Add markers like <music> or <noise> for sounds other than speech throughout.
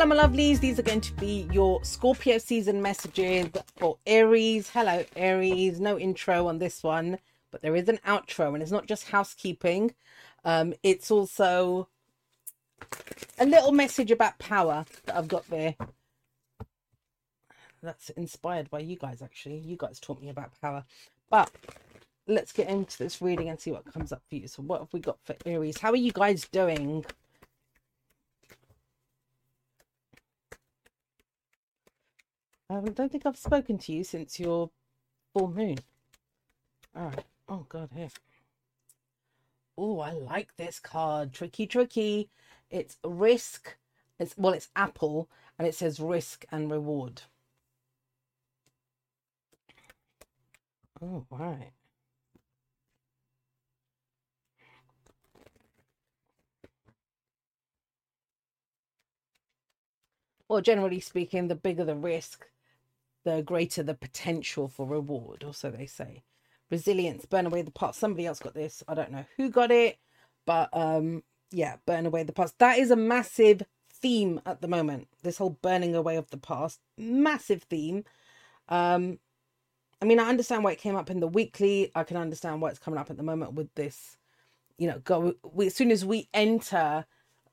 Hello, my lovelies. These are going to be your Scorpio season messages for Aries. Hello, Aries. No intro on this one, but there is an outro, and it's not just housekeeping. Um, it's also a little message about power that I've got there. That's inspired by you guys, actually. You guys taught me about power. But let's get into this reading and see what comes up for you. So, what have we got for Aries? How are you guys doing? Um, I don't think I've spoken to you since your full moon. All right. Oh, God, here. Oh, I like this card. Tricky, tricky. It's risk. It's well, it's Apple, and it says risk and reward. Oh, right. Well, generally speaking, the bigger the risk, the greater the potential for reward, or so they say. Resilience, burn away the past. Somebody else got this. I don't know who got it, but um, yeah, burn away the past. That is a massive theme at the moment. This whole burning away of the past, massive theme. Um, I mean, I understand why it came up in the weekly. I can understand why it's coming up at the moment with this. You know, go we, as soon as we enter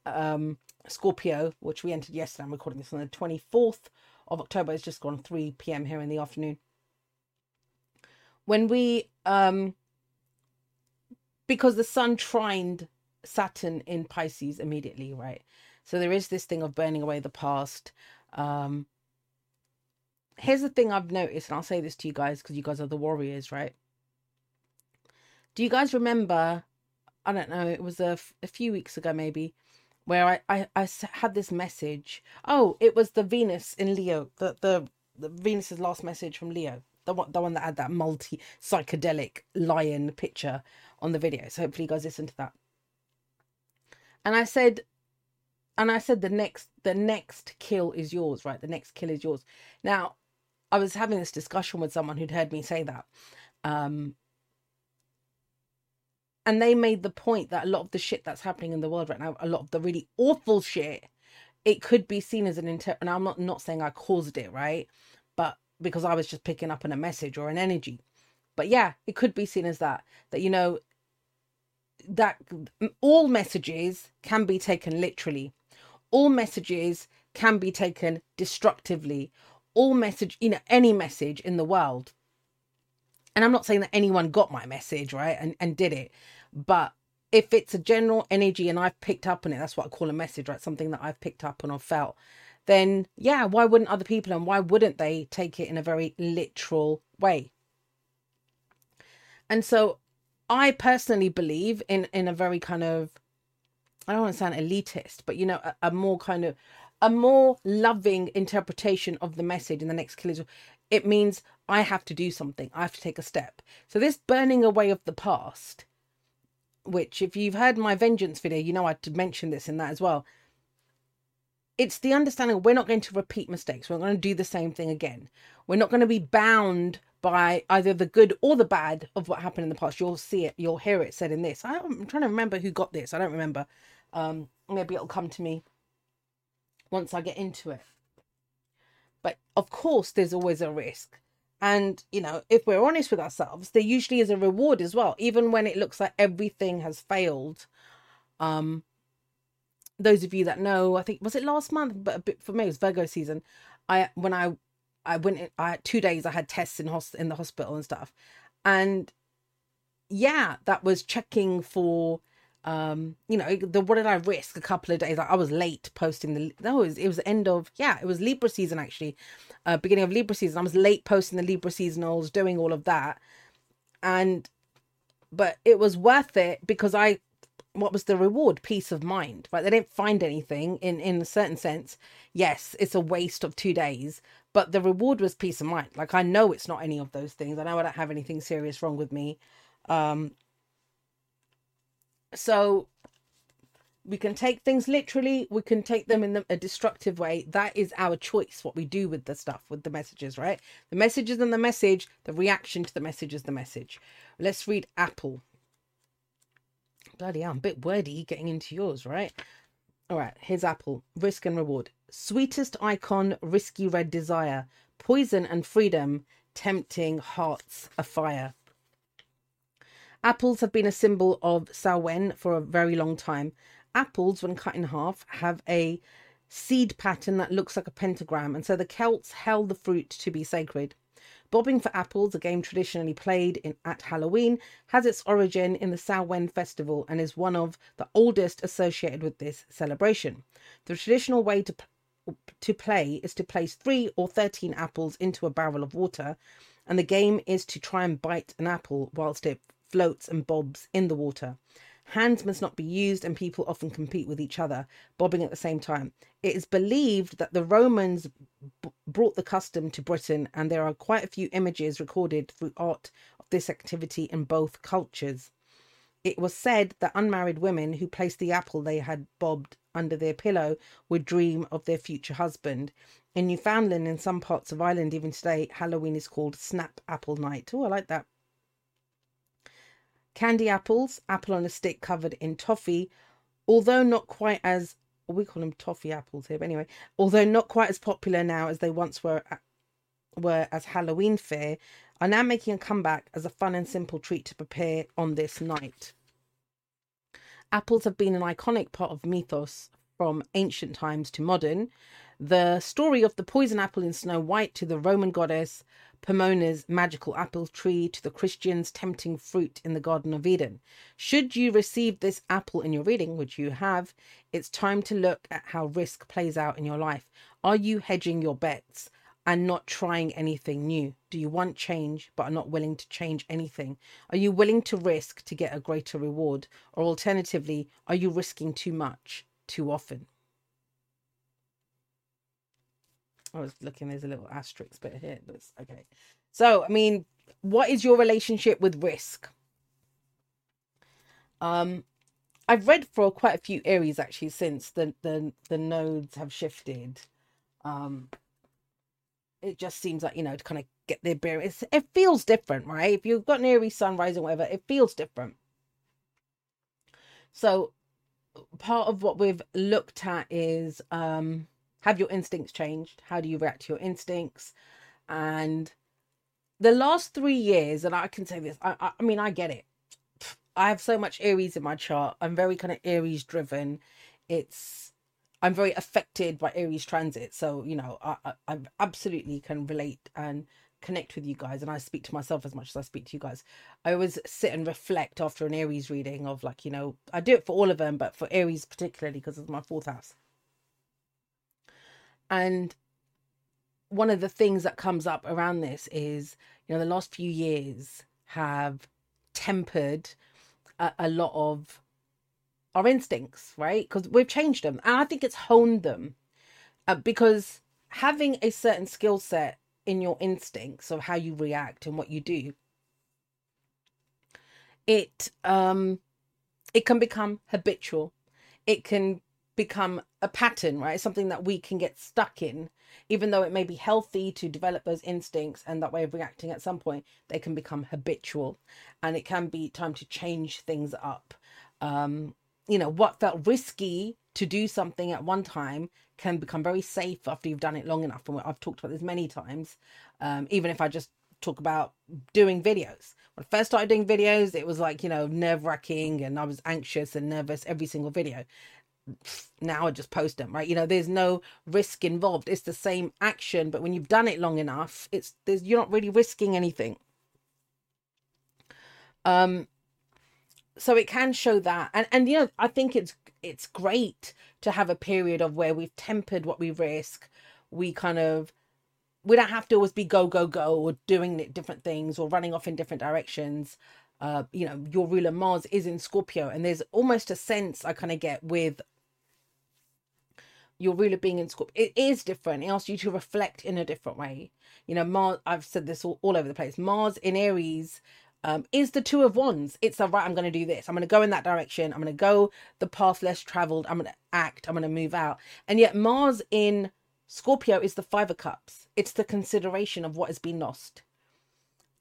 um Scorpio, which we entered yesterday. I'm recording this on the 24th of October. It's just gone 3 p.m. here in the afternoon. When we, um, because the sun trined Saturn in Pisces immediately, right? So there is this thing of burning away the past. Um, here's the thing I've noticed, and I'll say this to you guys because you guys are the warriors, right? Do you guys remember? I don't know, it was a, a few weeks ago, maybe where I, I, I had this message. Oh, it was the Venus in Leo, the, the, the Venus's last message from Leo, the one, the one that had that multi psychedelic lion picture on the video. So hopefully you guys listen to that. And I said, and I said the next, the next kill is yours, right? The next kill is yours. Now, I was having this discussion with someone who'd heard me say that. Um, and they made the point that a lot of the shit that's happening in the world right now, a lot of the really awful shit, it could be seen as an inter. And I'm not not saying I caused it, right? But because I was just picking up on a message or an energy. But yeah, it could be seen as that. That you know, that all messages can be taken literally. All messages can be taken destructively. All message, you know, any message in the world. And I'm not saying that anyone got my message, right? And and did it. But if it's a general energy and I've picked up on it, that's what I call a message, right? Something that I've picked up on or felt, then yeah, why wouldn't other people and why wouldn't they take it in a very literal way? And so I personally believe in in a very kind of I don't want to sound elitist, but you know, a, a more kind of a more loving interpretation of the message in the next kill is it means I have to do something. I have to take a step. So this burning away of the past which if you've heard my vengeance video, you know I did mention this in that as well. It's the understanding we're not going to repeat mistakes. We're not going to do the same thing again. We're not going to be bound by either the good or the bad of what happened in the past. You'll see it, you'll hear it said in this. I'm trying to remember who got this. I don't remember. Um, maybe it'll come to me once I get into it. But of course, there's always a risk. And, you know, if we're honest with ourselves, there usually is a reward as well, even when it looks like everything has failed. Um, those of you that know, I think was it last month, but a bit for me it was Virgo season. I when I I went in, I had two days I had tests in host in the hospital and stuff, and yeah, that was checking for um you know the what did i risk a couple of days? Like i was late posting the it was, it was the end of yeah it was libra season actually. Uh beginning of libra season. I was late posting the libra seasonals doing all of that. And but it was worth it because i what was the reward? Peace of mind. Right? They didn't find anything in in a certain sense. Yes it's a waste of two days but the reward was peace of mind. Like i know it's not any of those things. I know i don't have anything serious wrong with me. Um so we can take things literally we can take them in the, a destructive way. That is our choice what we do with the stuff with the messages right? The messages and the message the reaction to the message is the message. Let's read apple. Bloody hell, i'm a bit wordy getting into yours right? All right here's apple. Risk and reward. Sweetest icon, risky red desire, poison and freedom, tempting hearts afire. Apples have been a symbol of Samhain for a very long time. Apples, when cut in half, have a seed pattern that looks like a pentagram, and so the Celts held the fruit to be sacred. Bobbing for apples, a game traditionally played in, at Halloween, has its origin in the Samhain festival and is one of the oldest associated with this celebration. The traditional way to to play is to place three or 13 apples into a barrel of water, and the game is to try and bite an apple whilst it floats and bobs in the water. Hands must not be used, and people often compete with each other, bobbing at the same time. It is believed that the Romans b- brought the custom to Britain, and there are quite a few images recorded through art of this activity in both cultures. It was said that unmarried women who placed the apple they had bobbed under their pillow would dream of their future husband. In Newfoundland and some parts of Ireland, even today, Halloween is called Snap Apple Night. Oh, I like that. Candy apples, apple on a stick covered in toffee, although not quite as we call them toffee apples here, but anyway, although not quite as popular now as they once were uh, were as Halloween fare, are now making a comeback as a fun and simple treat to prepare on this night. Apples have been an iconic part of mythos from ancient times to modern. The story of the poison apple in Snow White to the Roman goddess Pomona's magical apple tree to the Christians' tempting fruit in the Garden of Eden. Should you receive this apple in your reading, which you have, it's time to look at how risk plays out in your life. Are you hedging your bets and not trying anything new? Do you want change but are not willing to change anything? Are you willing to risk to get a greater reward? Or alternatively, are you risking too much too often? I was looking, there's a little asterisk bit here, it's okay. So, I mean, what is your relationship with risk? Um, I've read for quite a few Aries actually since the the the nodes have shifted. Um, it just seems like you know to kind of get their bearings. It feels different, right? If you've got an Aries sunrise rising, whatever, it feels different. So, part of what we've looked at is um have your instincts changed? How do you react to your instincts? And the last three years, and I can say this, I, I, I mean, I get it. I have so much Aries in my chart. I'm very kind of Aries driven. It's I'm very affected by Aries transit, so you know I, I I absolutely can relate and connect with you guys, and I speak to myself as much as I speak to you guys. I always sit and reflect after an Aries reading of like you know I do it for all of them, but for Aries particularly because it's my fourth house. And one of the things that comes up around this is, you know, the last few years have tempered a, a lot of our instincts, right? Because we've changed them. And I think it's honed them uh, because having a certain skill set in your instincts of how you react and what you do, it um it can become habitual. It can become a pattern, right? Something that we can get stuck in, even though it may be healthy to develop those instincts and that way of reacting at some point, they can become habitual and it can be time to change things up. Um, you know, what felt risky to do something at one time can become very safe after you've done it long enough. And I've talked about this many times, um, even if I just talk about doing videos. When I first started doing videos, it was like, you know, nerve wracking and I was anxious and nervous every single video now I just post them, right? You know, there's no risk involved. It's the same action, but when you've done it long enough, it's there's you're not really risking anything. Um so it can show that. And and you know, I think it's it's great to have a period of where we've tempered what we risk. We kind of we don't have to always be go go go or doing different things or running off in different directions uh you know your ruler mars is in scorpio and there's almost a sense i kind of get with your ruler being in Scorpio, it is different. It asks you to reflect in a different way. You know, Mars, I've said this all, all over the place. Mars in Aries um, is the two of wands. It's a right, I'm going to do this. I'm going to go in that direction. I'm going to go the path less traveled. I'm going to act. I'm going to move out. And yet, Mars in Scorpio is the five of cups. It's the consideration of what has been lost,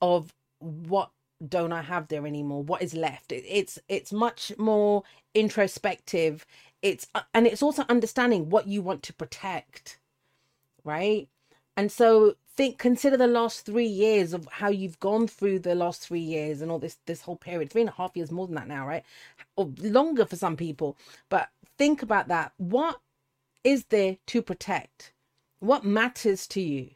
of what don't I have there anymore? What is left? It, it's it's much more introspective. It's uh, and it's also understanding what you want to protect right? And so think consider the last three years of how you've gone through the last three years and all this this whole period. Three and a half years more than that now right? Or longer for some people. But think about that. What is there to protect? What matters to you?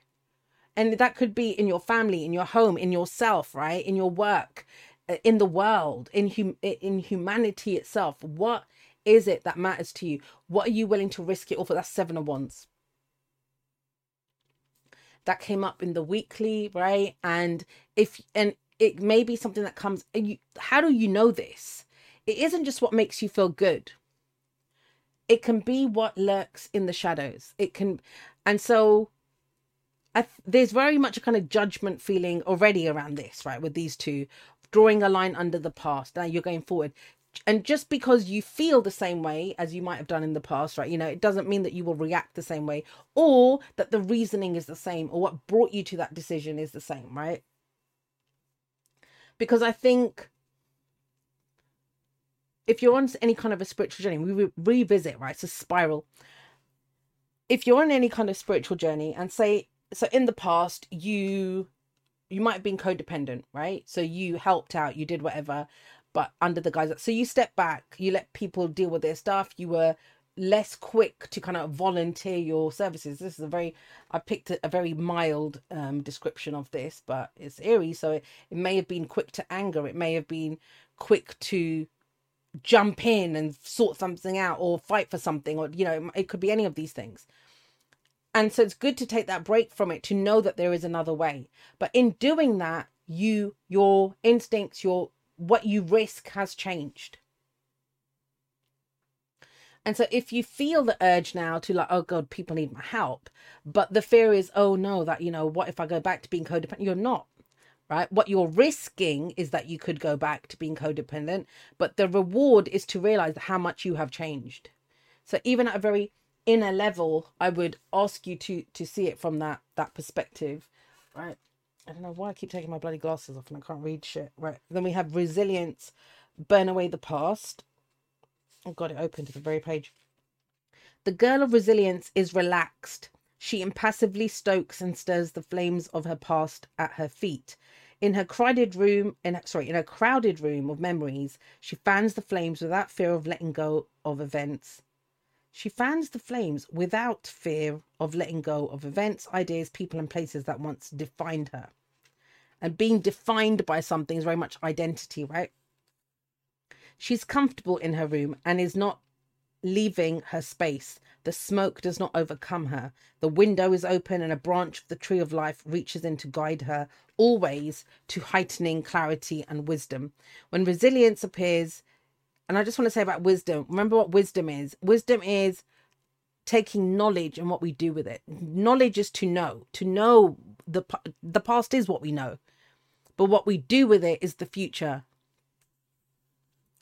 And that could be in your family in your home in yourself right? In your work uh, in the world in hum- in humanity itself. What is it that matters to you? What are you willing to risk it all for? That's seven of wands. That came up in the weekly, right? And if and it may be something that comes. You, how do you know this? It isn't just what makes you feel good. It can be what lurks in the shadows. It can, and so I, there's very much a kind of judgment feeling already around this, right? With these two, drawing a line under the past. Now you're going forward and just because you feel the same way as you might have done in the past right you know it doesn't mean that you will react the same way or that the reasoning is the same or what brought you to that decision is the same right? Because i think if you're on any kind of a spiritual journey we re- revisit right it's a spiral. If you're on any kind of spiritual journey and say so in the past you you might have been codependent right? So you helped out you did whatever but under the guise so you step back you let people deal with their stuff you were less quick to kind of volunteer your services. This is a very i picked a, a very mild um, description of this but it's eerie. So it, it may have been quick to anger. It may have been quick to jump in and sort something out or fight for something or you know it could be any of these things. And so it's good to take that break from it to know that there is another way. But in doing that you your instincts your what you risk has changed. And so if you feel the urge now to like, oh God, people need my help, but the fear is, oh no, that, you know, what if I go back to being codependent? You're not, right? What you're risking is that you could go back to being codependent, but the reward is to realize how much you have changed. So even at a very inner level, I would ask you to to see it from that that perspective, right? I don't know why I keep taking my bloody glasses off and I can't read shit. Right. Then we have resilience, burn away the past. Oh I've got it open to the very page. The girl of resilience is relaxed. She impassively stokes and stirs the flames of her past at her feet. In her crowded room, in sorry, in her crowded room of memories, she fans the flames without fear of letting go of events. She fans the flames without fear of letting go of events, ideas, people, and places that once defined her and being defined by something is very much identity, right? She's comfortable in her room and is not leaving her space. The smoke does not overcome her. The window is open and a branch of the tree of life reaches in to guide her, always to heightening clarity and wisdom. When resilience appears, and I just want to say about wisdom, remember what wisdom is. Wisdom is taking knowledge and what we do with it. Knowledge is to know. To know the the past is what we know but what we do with it is the future.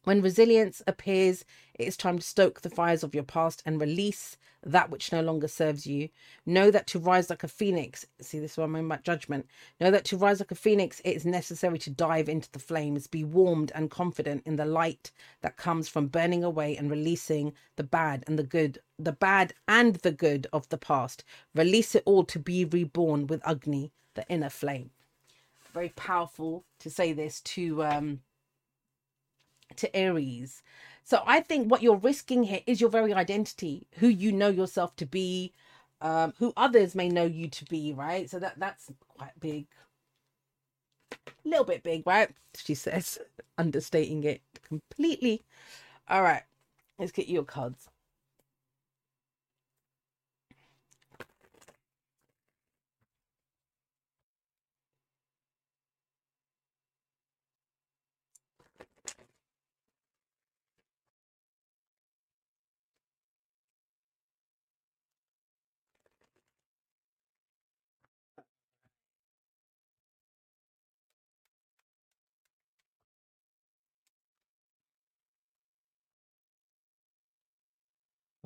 When resilience appears, it is time to stoke the fires of your past and release that which no longer serves you. Know that to rise like a phoenix, see this one about judgment. Know that to rise like a phoenix, it is necessary to dive into the flames, be warmed and confident in the light that comes from burning away and releasing the bad and the good, the bad and the good of the past. Release it all to be reborn with Agni, the inner flame very powerful to say this to um to Aries. So I think what you're risking here is your very identity, who you know yourself to be, um, who others may know you to be, right? So that that's quite big. A little bit big, right? She says, <laughs> understating it completely. All right, let's get your cards.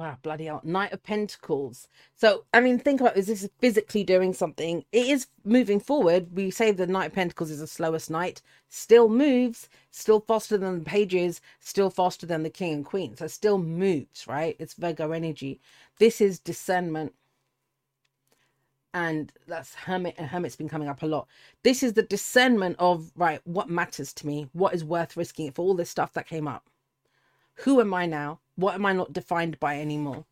Wow, bloody hell. Knight of Pentacles. So, I mean, think about this. This is physically doing something. It is moving forward. We say the Knight of Pentacles is the slowest knight. Still moves, still faster than the pages, still faster than the king and queen. So, still moves, right? It's Virgo energy. This is discernment. And that's Hermit, and Hermit's been coming up a lot. This is the discernment of, right, what matters to me? What is worth risking for all this stuff that came up? Who am I now? What am I not defined by anymore?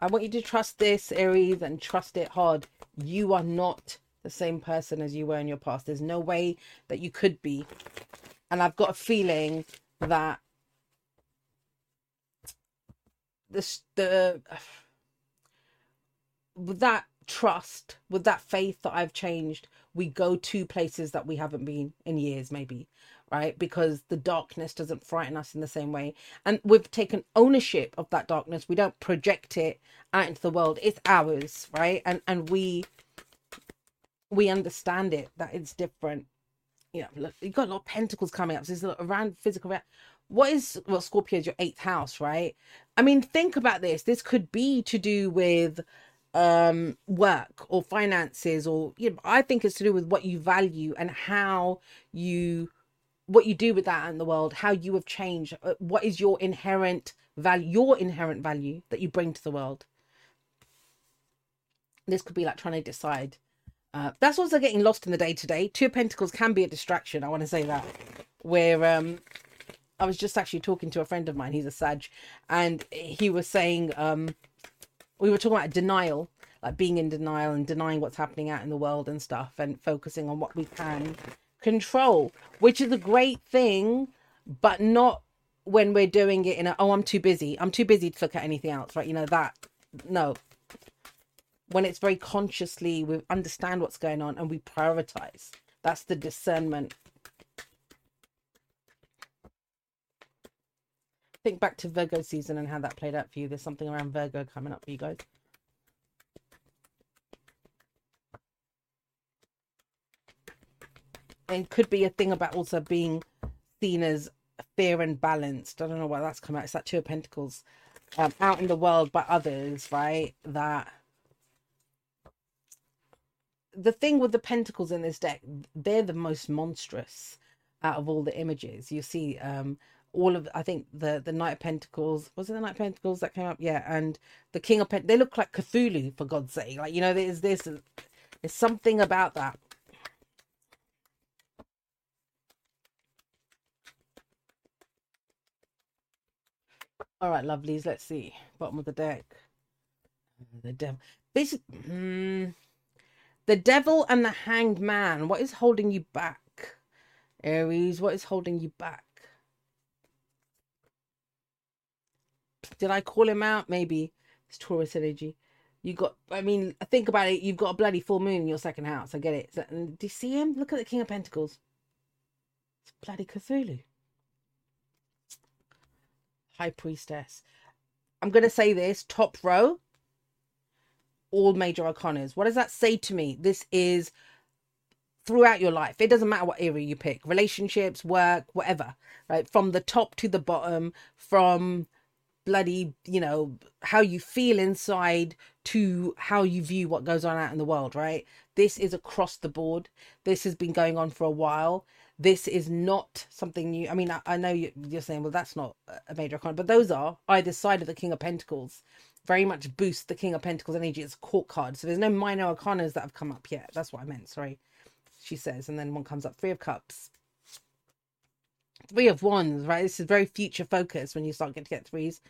I want you to trust this, Aries, and trust it hard. You are not the same person as you were in your past. There's no way that you could be. And I've got a feeling that this the with that trust, with that faith that I've changed, we go to places that we haven't been in years, maybe right? Because the darkness doesn't frighten us in the same way. And we've taken ownership of that darkness. We don't project it out into the world. It's ours, right? And and we we understand it that it's different. You know, look, you've got a lot of pentacles coming up. So it's around physical. What is well, Scorpio is your eighth house, right? I mean, think about this. This could be to do with um work or finances or you know i think it's to do with what you value and how you what you do with that in the world, how you have changed, uh, what is your inherent value, your inherent value that you bring to the world. This could be like trying to decide. Uh, that's also getting lost in the day to day. Two Pentacles can be a distraction. I want to say that. Where um, I was just actually talking to a friend of mine. He's a Sag, and he was saying um, we were talking about denial, like being in denial and denying what's happening out in the world and stuff, and focusing on what we can control, which is a great thing, but not when we're doing it in a, oh, I'm too busy. I'm too busy to look at anything else, right? You know, that, no. When it's very consciously, we understand what's going on and we prioritize. That's the discernment. Think back to Virgo season and how that played out for you. There's something around Virgo coming up for you guys. It could be a thing about also being seen as fair and balanced. I don't know why that's come out. It's that Two of Pentacles um, out in the world by others, right? That the thing with the pentacles in this deck, they're the most monstrous out of all the images. You see, um, all of I think the the Knight of Pentacles was it the Knight of Pentacles that came up? Yeah, and the King of Pentacles. They look like Cthulhu for God's sake. Like you know, there's this. There's something about that All right, lovelies. Let's see. Bottom of the deck. The devil. Basically, mm, the devil and the hanged man. What is holding you back, Aries? What is holding you back? Did I call him out? Maybe it's Taurus energy. You got. I mean, think about it. You've got a bloody full moon in your second house. I get it. Do you see him? Look at the King of Pentacles. It's bloody Cthulhu. High Priestess. I'm going to say this top row, all major arcanas. What does that say to me? This is throughout your life. It doesn't matter what area you pick relationships, work, whatever, right? From the top to the bottom, from bloody, you know, how you feel inside to how you view what goes on out in the world, right? This is across the board. This has been going on for a while this is not something new. I mean, I, I know you, are saying, well, that's not a major arcana, but those are either side of the King of Pentacles. Very much boost the King of Pentacles energy. It's a court card. So there's no minor arcanas that have come up yet. That's what I meant. Sorry. She says. And then one comes up Three of Cups. Three of Wands, right? This is very future focused when you start getting to get threes.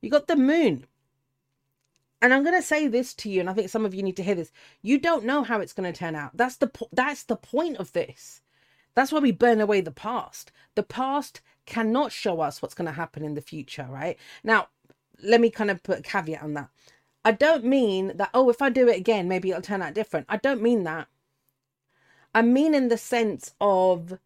You got the moon. And I'm going to say this to you, and I think some of you need to hear this. You don't know how it's going to turn out. That's the po- that's the point of this that's why we burn away the past. The past cannot show us what's going to happen in the future, right? Now, let me kind of put a caveat on that. I don't mean that, oh, if I do it again, maybe it'll turn out different. I don't mean that. I mean in the sense of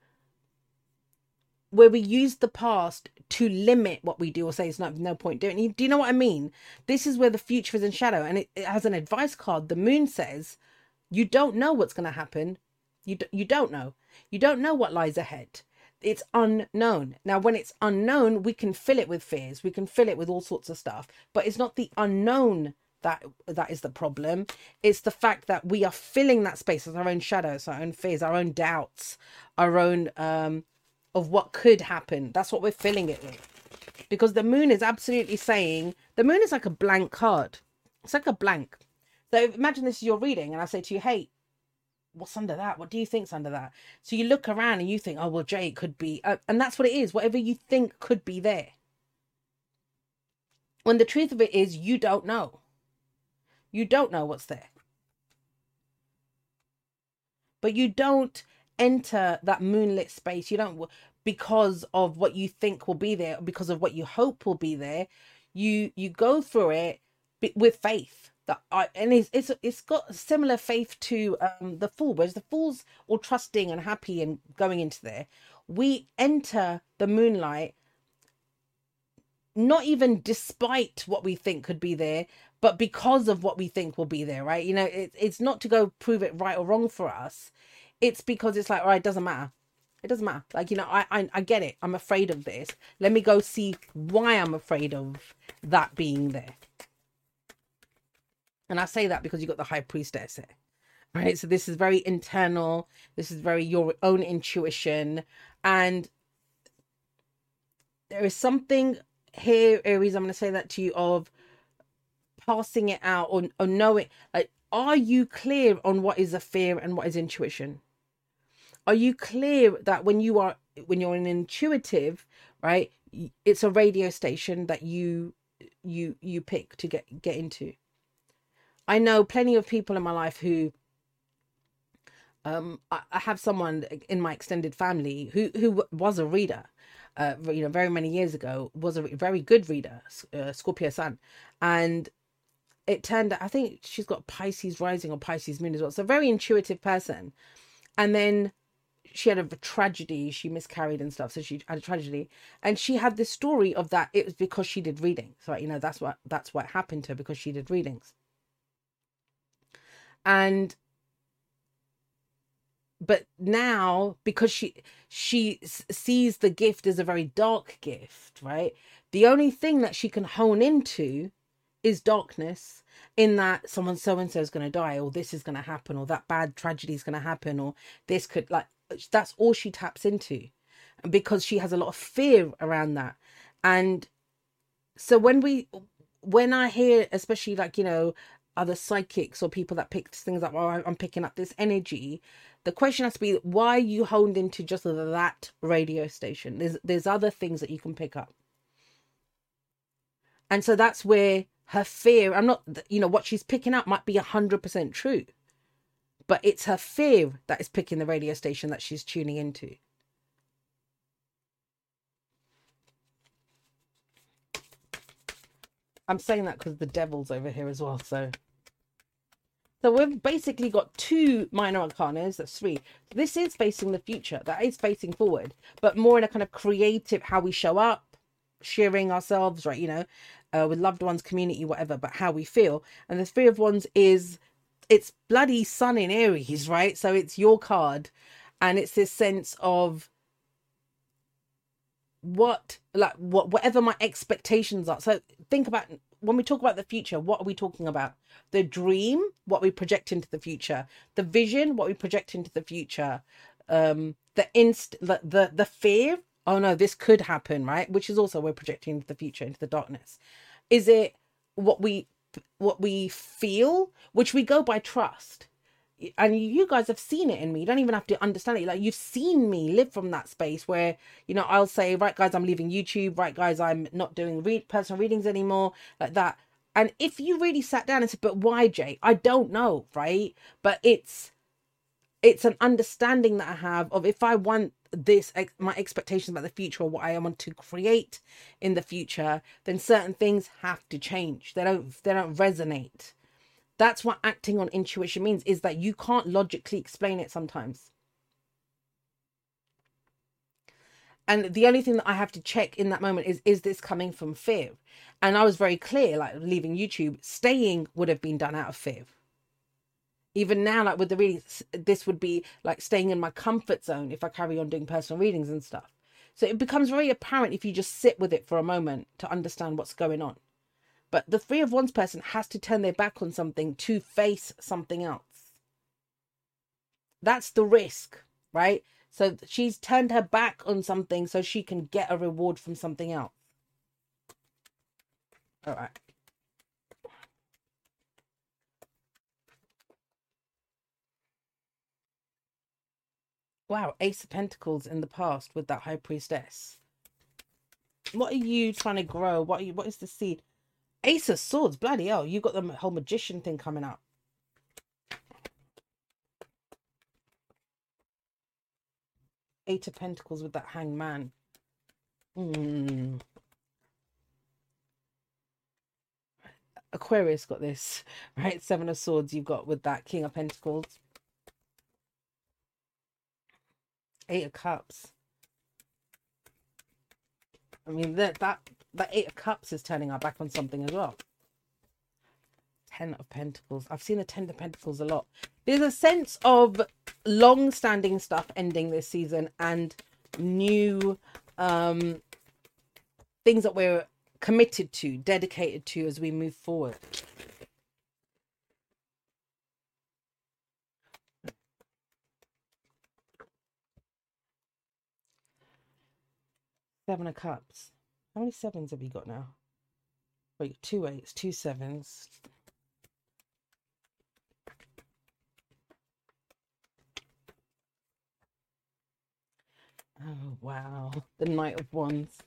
where we use the past to limit what we do or say it's not no point doing it. Do you know what I mean? This is where the future is in shadow. And it, it has an advice card. The moon says, you don't know what's going to happen. You, d- you don't know. You don't know what lies ahead. it's unknown. Now, when it's unknown, we can fill it with fears, we can fill it with all sorts of stuff, but it's not the unknown that that is the problem. It's the fact that we are filling that space with our own shadows, our own fears, our own doubts, our own um of what could happen. That's what we're filling it with. Because the moon is absolutely saying the moon is like a blank card. It's like a blank. So imagine this is your reading, and I say to you, hey, what's under that? What do you think's under that? So you look around and you think, oh well, Jay, it could be, uh, and that's what it is. Whatever you think could be there. When the truth of it is, you don't know. You don't know what's there. But you don't enter that moonlit space. You don't because of what you think will be there, because of what you hope will be there. You you go through it with faith that I and it's it's it's got similar faith to um the fool, whereas the fool's all trusting and happy and going into there. We enter the moonlight not even despite what we think could be there, but because of what we think will be there, right? You know, it, it's not to go prove it right or wrong for us. It's because it's like, all right, it doesn't matter. It doesn't matter. Like, you know, I, I I get it. I'm afraid of this. Let me go see why I'm afraid of that being there. And I say that because you got the high priestess. Right. So this is very internal. This is very your own intuition. And there is something here, Aries, I'm gonna say that to you of passing it out or, or knowing like are you clear on what is a fear and what is intuition? Are you clear that when you are when you're an intuitive, right? It's a radio station that you you you pick to get get into. I know plenty of people in my life who um I, I have someone in my extended family who who was a reader uh, you know, very many years ago, was a very good reader, uh, Scorpio Sun, and it turned out I think she's got Pisces rising or Pisces moon as well. So very intuitive person. And then she had a tragedy, she miscarried and stuff. So she had a tragedy. And she had this story of that it was because she did readings. So you know, that's what that's what happened to her because she did readings. And but now because she she sees the gift as a very dark gift right? The only thing that she can hone into is darkness in that someone so and so is going to die or this is going to happen or that bad tragedy is going to happen or this could like that's all she taps into. Because she has a lot of fear around that. And so when we when i hear especially like you know other psychics or people that pick things up oh i'm picking up this energy. The question has to be why are you honed into just that radio station? There's there's other things that you can pick up. And so that's where her fear i'm not you know what she's picking up might be 100% true but it's her fear that is picking the radio station that she's tuning into. I'm saying that because the devil's over here as well so so we've basically got two minor arcanas, that's three. This is facing the future, that is facing forward, but more in a kind of creative, how we show up, sharing ourselves, right, you know, uh, with loved ones, community, whatever, but how we feel. And the Three of Wands is, it's bloody sun in Aries, right? So it's your card. And it's this sense of what, like, what, whatever my expectations are. So think about when we talk about the future, what are we talking about? The dream, what we project into the future, the vision, what we project into the future, um, the inst, the, the the fear. Oh no, this could happen, right? Which is also we're projecting into the future, into the darkness. Is it what we what we feel, which we go by trust? And you guys have seen it in me. You don't even have to understand it. Like you've seen me live from that space where, you know, I'll say, right guys, I'm leaving YouTube. Right guys, I'm not doing read personal readings anymore. Like that. And if you really sat down and said, but why, Jay? I don't know, right? But it's it's an understanding that I have of if I want this my expectations about the future or what I want to create in the future, then certain things have to change. They don't they don't resonate that's what acting on intuition means is that you can't logically explain it sometimes. And the only thing that I have to check in that moment is is this coming from fear? And I was very clear like leaving YouTube, staying would have been done out of fear. Even now, like with the readings, this would be like staying in my comfort zone if I carry on doing personal readings and stuff. So it becomes very apparent if you just sit with it for a moment to understand what's going on. But the three of wands person has to turn their back on something to face something else. That's the risk, right? So she's turned her back on something so she can get a reward from something else. All right. Wow, Ace of Pentacles in the past with that High Priestess. What are you trying to grow? What you, what is the seed? Ace of Swords, bloody hell, you got the whole magician thing coming up. Eight of Pentacles with that hangman. Hmm. Aquarius got this, <laughs> right? Seven of Swords you've got with that King of Pentacles. Eight of Cups. I mean, that, that, that Eight of Cups is turning our back on something as well. Ten of Pentacles. I've seen the Ten of Pentacles a lot. There's a sense of long-standing stuff ending this season and new um, things that we're committed to, dedicated to as we move forward. Seven of Cups. How many sevens have you got now? Wait, two eights, two sevens. Oh, wow. The Knight of Wands.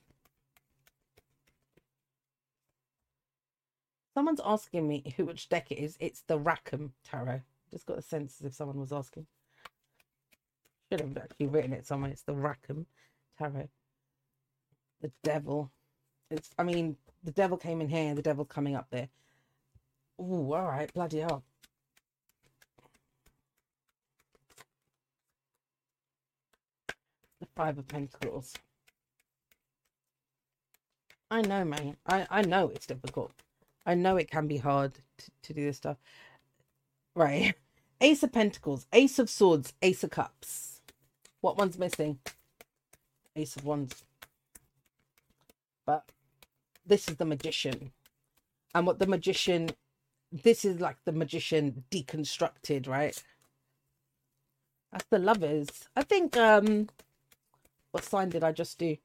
Someone's asking me who which deck it is. It's the Rackham Tarot. Just got a sense as if someone was asking. Should have actually written it somewhere. It's the Rackham Tarot the devil. It's, I mean, the devil came in here, the devil coming up there. Ooh, all right, bloody hell. The Five of Pentacles. I know, man. I, I know it's difficult. I know it can be hard to, to do this stuff. Right. <laughs> Ace of Pentacles, Ace of Swords, Ace of Cups. What one's missing? Ace of Wands but this is the magician. And what the magician this is like the magician deconstructed right? That's the lovers. I think um what sign did i just do?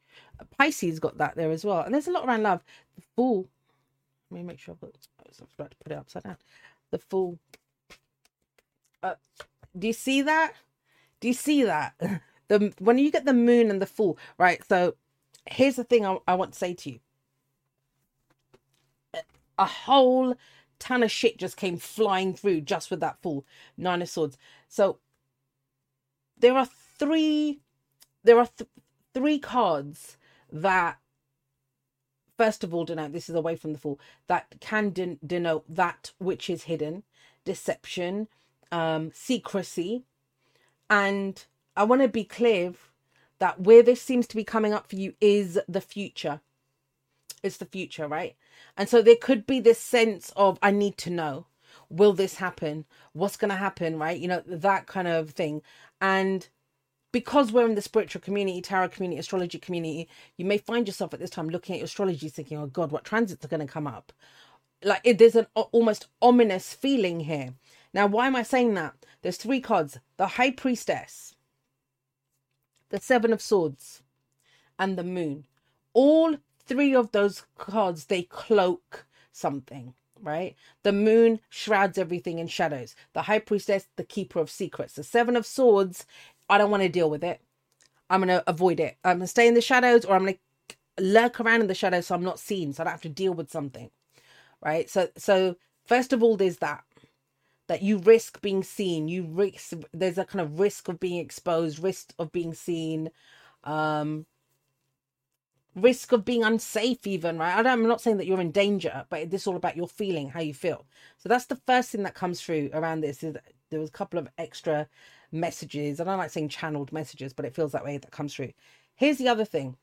Pisces got that there as well. And there's a lot around love. The fool. Let me make sure i've got i about to put it upside down. The fool. Uh, do you see that? Do you see that? <laughs> The when you get the moon and the fool right? So here's the thing I, I want to say to you a whole ton of shit just came flying through just with that full nine of swords so there are three there are th- three cards that first of all denote this is away from the fool that can den- denote that which is hidden deception um secrecy and i want to be clear that where this seems to be coming up for you is the future. It's the future, right? And so there could be this sense of, I need to know. Will this happen? What's going to happen, right? You know, that kind of thing. And because we're in the spiritual community, tarot community, astrology community, you may find yourself at this time looking at your astrology thinking, oh God, what transits are going to come up? Like it, there's an almost ominous feeling here. Now, why am I saying that? There's three cards the High Priestess, the Seven of Swords, and the Moon. All three of those cards, they cloak something, right? The Moon shrouds everything in shadows. The High Priestess, the Keeper of Secrets. The Seven of Swords, I don't want to deal with it. I'm going to avoid it. I'm going to stay in the shadows or I'm going to lurk around in the shadows so I'm not seen, so I don't have to deal with something, right? So, so first of all, there's that that you risk being seen you risk there's a kind of risk of being exposed risk of being seen um risk of being unsafe even right i'm not saying that you're in danger but this is all about your feeling how you feel so that's the first thing that comes through around this is there was a couple of extra messages and i don't like saying channeled messages but it feels that way that comes through here's the other thing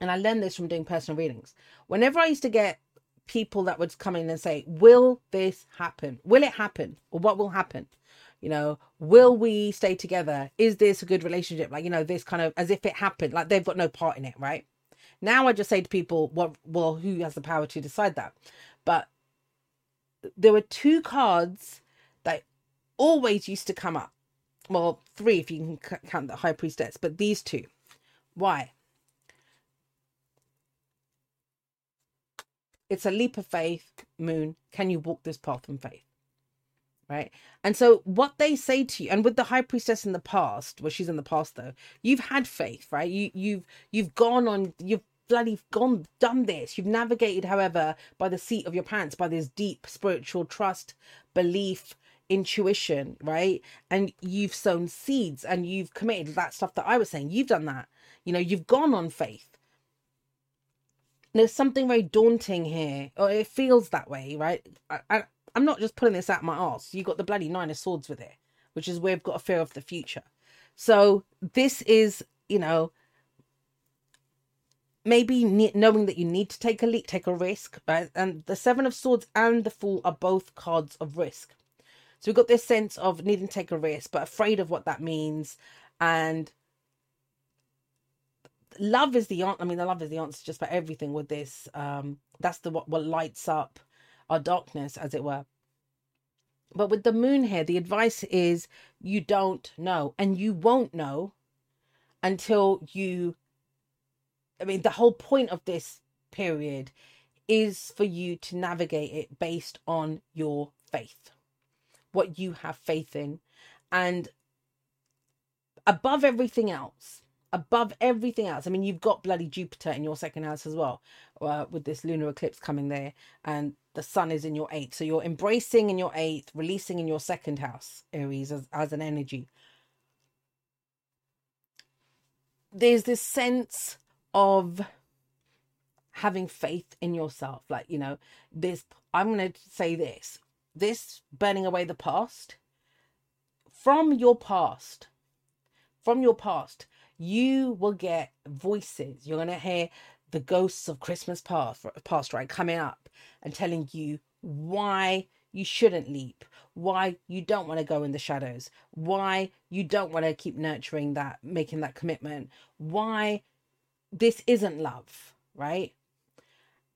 and i learned this from doing personal readings whenever i used to get people that would come in and say, Will this happen? Will it happen? Or what will happen? You know, will we stay together? Is this a good relationship? Like, you know, this kind of as if it happened, like they've got no part in it, right? Now I just say to people, what well, who has the power to decide that? But there were two cards that always used to come up. Well, three if you can count the high priestess, but these two. Why? It's a leap of faith, moon. Can you walk this path in faith? Right. And so what they say to you, and with the high priestess in the past, well, she's in the past though, you've had faith, right? You you've you've gone on, you've bloody gone done this. You've navigated, however, by the seat of your pants, by this deep spiritual trust, belief, intuition, right? And you've sown seeds and you've committed that stuff that I was saying. You've done that. You know, you've gone on faith there's something very daunting here, or it feels that way, right? I, I, I'm not just pulling this out my ass. You got the bloody nine of swords with it, which is where we've got a fear of the future. So this is, you know, maybe knowing that you need to take a leap, take a risk, right? And the seven of swords and the fool are both cards of risk. So we've got this sense of needing to take a risk, but afraid of what that means, and love is the answer. I mean, the love is the answer just for everything with this. Um, that's the what what lights up our darkness, as it were. But with the moon here, the advice is you don't know, and you won't know until you. I mean, the whole point of this period is for you to navigate it based on your faith, what you have faith in, and above everything else, above everything else. I mean, you've got bloody Jupiter in your second house as well, uh, with this lunar eclipse coming there, and the sun is in your eighth. So you're embracing in your eighth, releasing in your second house, Aries, as, as an energy. There's this sense of having faith in yourself. Like, you know, this, I'm going to say this this burning away the past from your past, from your past, you will get voices. You're going to hear the ghosts of Christmas past, past, right, coming up and telling you why you shouldn't leap, why you don't want to go in the shadows, why you don't want to keep nurturing that, making that commitment, why this isn't love, right?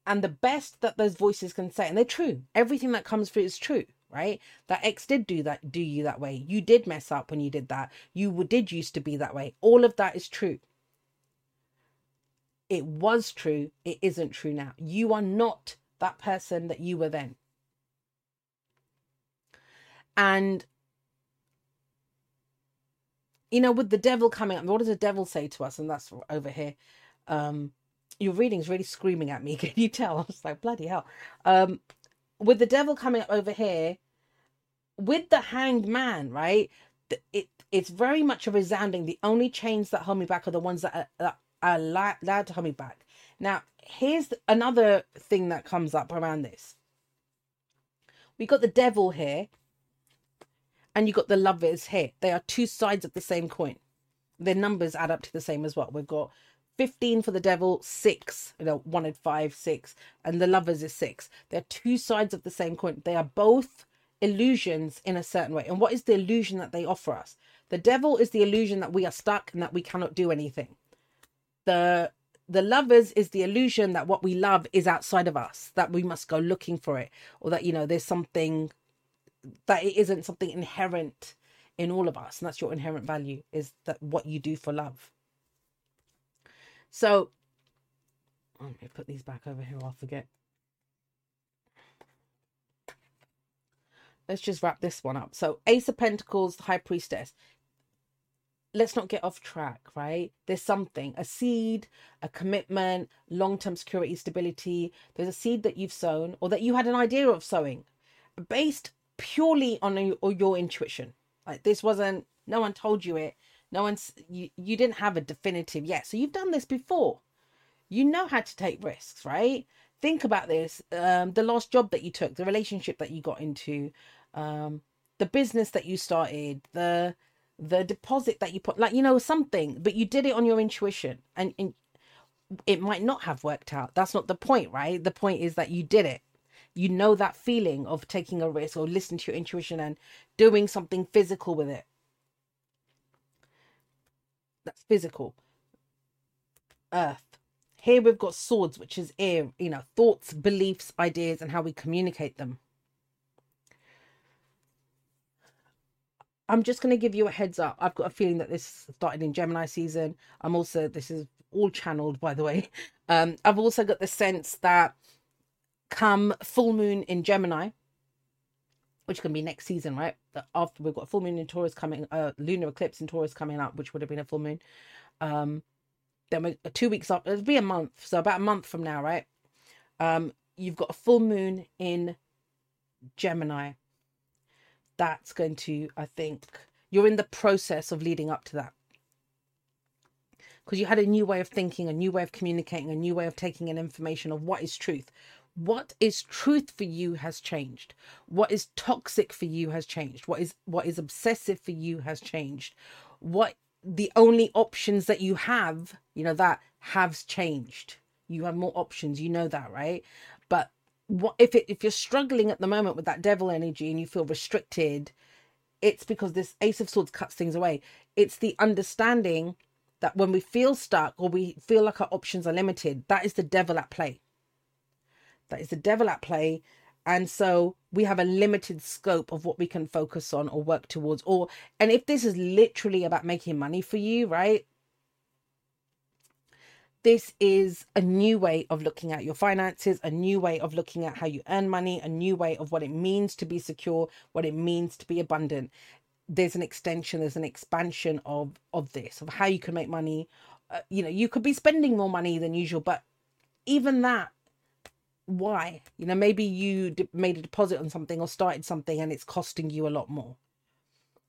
And the best that those voices can say, and they're true, everything that comes through is true right? That ex did do that do you that way. You did mess up when you did that. You did used to be that way. All of that is true. It was true. It isn't true now. You are not that person that you were then. And you know with the devil coming up what does the devil say to us? And that's over here. Um your reading's really screaming at me. <laughs> Can you tell? <laughs> I was like bloody hell. Um with the devil coming over here, with the hanged man, right? It it's very much a resounding. The only chains that hold me back are the ones that are, that are allowed to hold me back. Now, here's another thing that comes up around this. We got the devil here, and you got the lovers here. They are two sides of the same coin. Their numbers add up to the same as well. We've got 15 for the devil, six, you know, wanted five, six, and the lovers is six. They're two sides of the same coin. They are both illusions in a certain way. And what is the illusion that they offer us? The devil is the illusion that we are stuck and that we cannot do anything. The the lovers is the illusion that what we love is outside of us, that we must go looking for it, or that you know there's something that it isn't something inherent in all of us, and that's your inherent value is that what you do for love. So oh, let me put these back over here. I'll forget. Let's just wrap this one up. So Ace of Pentacles, the High Priestess. Let's not get off track, right? There's something, a seed, a commitment, long-term security, stability. There's a seed that you've sown or that you had an idea of sowing based purely on your, your intuition. Like this wasn't, no one told you it no one's you, you didn't have a definitive yet so you've done this before you know how to take risks right think about this um the last job that you took the relationship that you got into um the business that you started the the deposit that you put like you know something but you did it on your intuition and, and it might not have worked out. That's not the point, right? The point is that you did it. You know that feeling of taking a risk or listening to your intuition and doing something physical with it. That's physical. Earth. Here we've got swords, which is air, you know, thoughts, beliefs, ideas, and how we communicate them. I'm just going to give you a heads up. I've got a feeling that this started in Gemini season. I'm also, this is all channeled, by the way. <laughs> Um, I've also got the sense that come full moon in Gemini, which can be next season, right? After we've got a full moon in Taurus coming, uh, lunar eclipse in Taurus coming up, which would have been a full moon. Um, then we, uh, two weeks up, it'll be a month, so about a month from now, right? Um, you've got a full moon in Gemini. That's going to, I think, you're in the process of leading up to that because you had a new way of thinking, a new way of communicating, a new way of taking in information of what is truth. What is truth for you has changed. What is toxic for you has changed. What is what is obsessive for you has changed. What the only options that you have, you know, that has changed. You have more options, you know that, right? But what if it if you're struggling at the moment with that devil energy and you feel restricted, it's because this ace of swords cuts things away. It's the understanding that when we feel stuck or we feel like our options are limited, that is the devil at play. That is the devil at play. And so we have a limited scope of what we can focus on or work towards. Or, and if this is literally about making money for you, right? This is a new way of looking at your finances, a new way of looking at how you earn money, a new way of what it means to be secure, what it means to be abundant there's an extension there's an expansion of of this of how you can make money uh, you know you could be spending more money than usual but even that why? You know maybe you d- made a deposit on something or started something and it's costing you a lot more.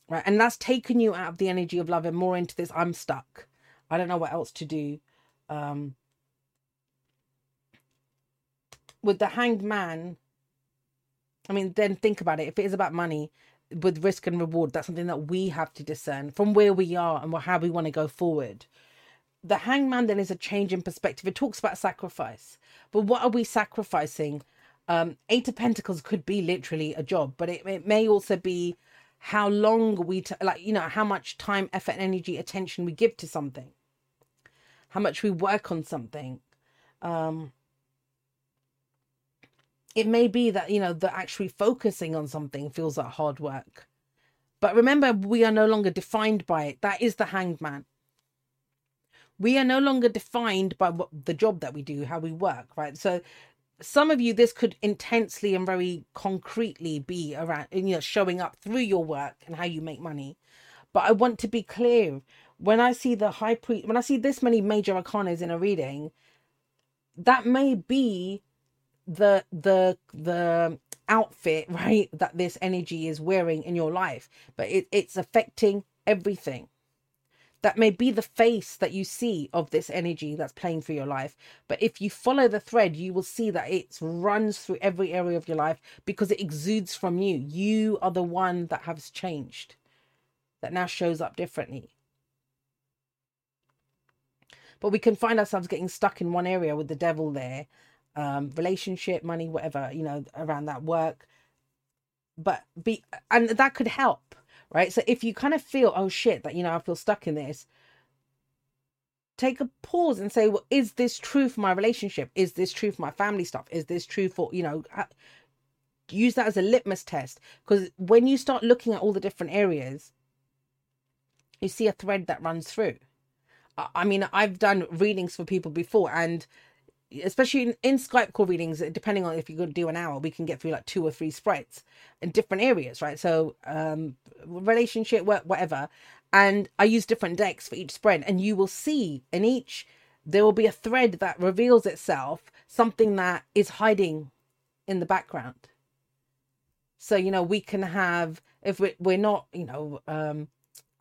Right and that's taken you out of the energy of love and more into this i'm stuck. I don't know what else to do. Um with the hanged man i mean then think about it. If it is about money with risk and reward that's something that we have to discern from where we are and how we want to go forward the hangman then is a change in perspective. It talks about sacrifice. But what are we sacrificing? Um eight of pentacles could be literally a job but it, it may also be how long we t- like you know how much time effort energy attention we give to something. How much we work on something. Um it may be that you know that actually focusing on something feels like hard work. But remember we are no longer defined by it. That is the hanged man we are no longer defined by what the job that we do how we work right? So some of you this could intensely and very concretely be around you know showing up through your work and how you make money. But i want to be clear when i see the high priest when i see this many major arcanas in a reading that may be the the the outfit <laughs> right that this energy is wearing in your life but it, it's affecting everything that may be the face that you see of this energy that's playing through your life. But if you follow the thread you will see that it runs through every area of your life because it exudes from you. You are the one that has changed that now shows up differently. But we can find ourselves getting stuck in one area with the devil there um, relationship, money, whatever, you know, around that work. But be, and that could help, right? So if you kind of feel, oh shit, that, you know, I feel stuck in this, take a pause and say, well, is this true for my relationship? Is this true for my family stuff? Is this true for, you know, uh, use that as a litmus test? Because when you start looking at all the different areas, you see a thread that runs through. I mean, I've done readings for people before, and especially in, in Skype call readings, depending on if you're going to do an hour, we can get through like two or three spreads in different areas, right? So, um, relationship, work, whatever. And I use different decks for each spread, and you will see in each there will be a thread that reveals itself, something that is hiding in the background. So, you know, we can have, if we're not, you know, um,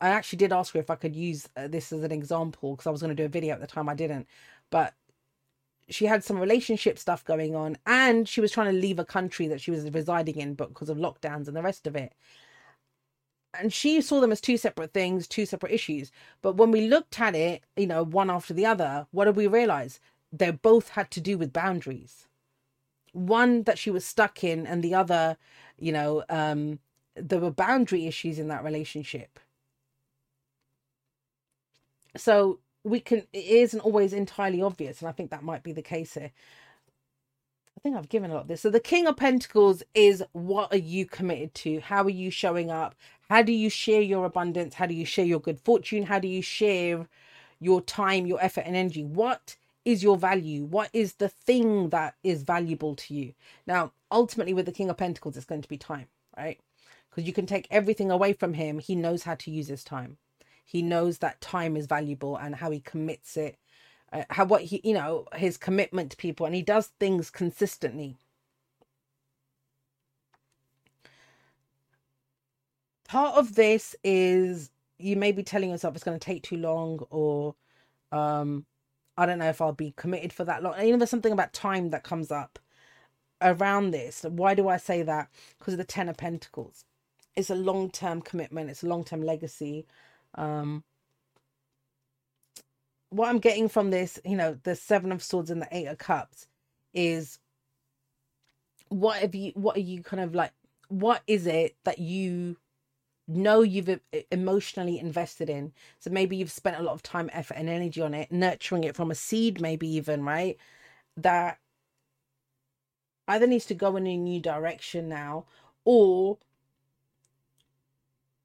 I actually did ask her if I could use uh, this as an example because I was going to do a video at the time. I didn't, but she had some relationship stuff going on and she was trying to leave a country that she was residing in but because of lockdowns and the rest of it and she saw them as two separate things, two separate issues. But when we looked at it, you know, one after the other, what did we realize? They both had to do with boundaries. One that she was stuck in, and the other, you know, um, there were boundary issues in that relationship. So we can, it isn't always entirely obvious. And I think that might be the case here. I think I've given a lot of this. So the King of Pentacles is what are you committed to? How are you showing up? How do you share your abundance? How do you share your good fortune? How do you share your time, your effort, and energy? What is your value? What is the thing that is valuable to you? Now, ultimately, with the King of Pentacles, it's going to be time, right? Because you can take everything away from him. He knows how to use his time. He knows that time is valuable and how he commits it, uh, how what he, you know, his commitment to people, and he does things consistently. part of this is you may be telling yourself it's going to take too long or um i don't know if i'll be committed for that long. You know there's something about time that comes up around this. Why do i say that? Because of the ten of pentacles. It's a long-term commitment. It's a long-term legacy um what i'm getting from this you know the seven of swords and the eight of cups is what have you what are you kind of like what is it that you know you've emotionally invested in. So maybe you've spent a lot of time, effort, and energy on it, nurturing it from a seed, maybe even, right? That either needs to go in a new direction now or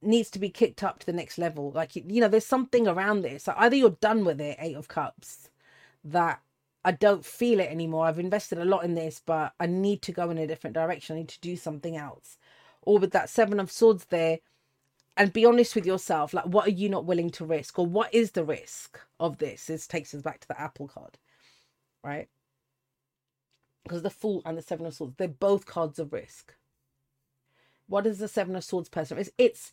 needs to be kicked up to the next level. Like, you know, there's something around this. Either you're done with it, Eight of Cups, that I don't feel it anymore. I've invested a lot in this, but I need to go in a different direction. I need to do something else. Or with that Seven of Swords there, and be honest with yourself like what are you not willing to risk or what is the risk of this this takes us back to the apple card right because the fool and the seven of swords they're both cards of risk what is the seven of swords person it's, it's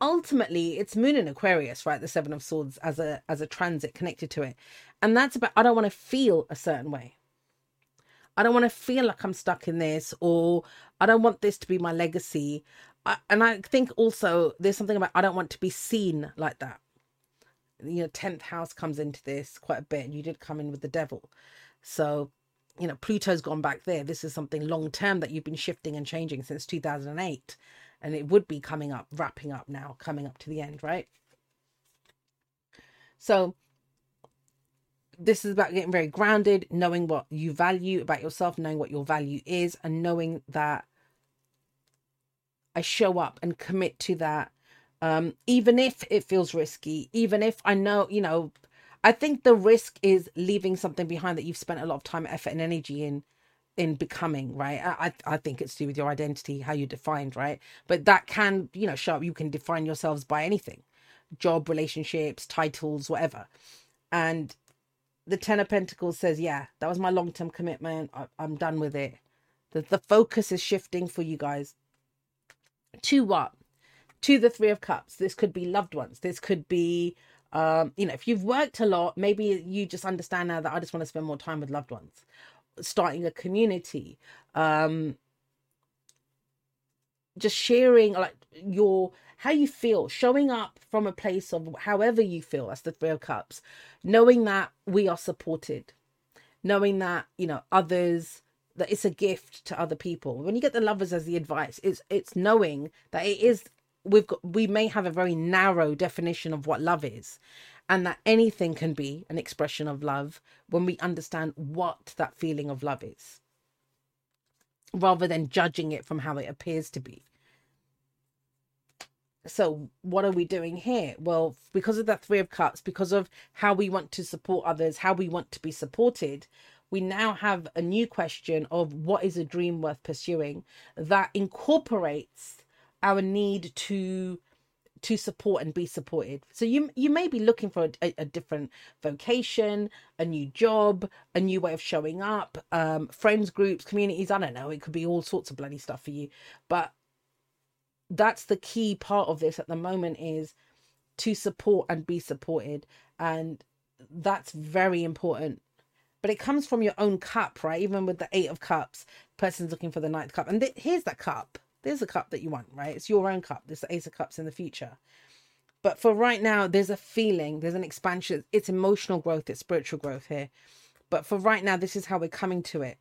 ultimately it's moon in aquarius right? The seven of swords as a as a transit connected to it. And that's about i don't want to feel a certain way. I don't want to feel like i'm stuck in this or i don't want this to be my legacy. And I think also there's something about I don't want to be seen like that. You know, tenth house comes into this quite a bit, and you did come in with the devil, so you know Pluto's gone back there. This is something long term that you've been shifting and changing since 2008, and it would be coming up, wrapping up now, coming up to the end, right? So this is about getting very grounded, knowing what you value about yourself, knowing what your value is, and knowing that I show up and commit to that. Um, even if it feels risky, even if I know, you know, I think the risk is leaving something behind that you've spent a lot of time, effort, and energy in in becoming right I, I think it's to do with your identity how you're defined right but that can you know show up you can define yourselves by anything job relationships titles whatever and the ten of pentacles says yeah that was my long-term commitment I, i'm done with it the, the focus is shifting for you guys to what? To the Three of Cups. This could be loved ones. This could be, um, you know, if you've worked a lot, maybe you just understand now that I just want to spend more time with loved ones. Starting a community, um, just sharing like your how you feel, showing up from a place of however you feel. That's the Three of Cups. Knowing that we are supported, knowing that you know others that it's a gift to other people. When you get the lovers as the advice, it's it's knowing that it is we've got we may have a very narrow definition of what love is and that anything can be an expression of love when we understand what that feeling of love is rather than judging it from how it appears to be. So what are we doing here? Well because of that three of cups because of how we want to support others how we want to be supported we now have a new question of what is a dream worth pursuing that incorporates our need to to support and be supported so you you may be looking for a, a, different vocation a new job a new way of showing up um friends groups communities i don't know it could be all sorts of bloody stuff for you but that's the key part of this at the moment is to support and be supported and that's very important but it comes from your own cup, right? Even with the eight of cups, person's looking for the ninth cup. And th- here's that cup. There's a cup that you want, right? It's your own cup. There's the Ace of Cups in the future. But for right now, there's a feeling, there's an expansion. It's emotional growth, it's spiritual growth here. But for right now, this is how we're coming to it.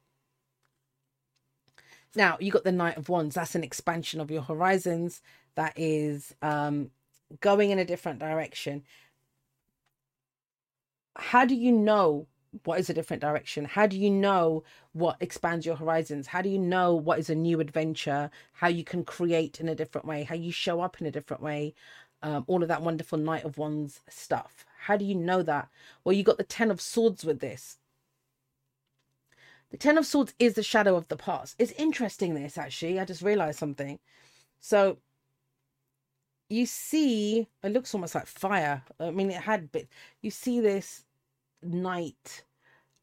Now, you got the Knight of Wands. That's an expansion of your horizons. That is um, going in a different direction. How do you know what is a different direction? How do you know what expands your horizons? How do you know what is a new adventure? How you can create in a different way? How you show up in a different way? Um, all of that wonderful Knight of Wands stuff. How do you know that? Well, you got the Ten of Swords with this. The Ten of Swords is the shadow of the past. It's interesting, this actually. I just realized something. So, you see, it looks almost like fire. I mean, it had bit. You see this knight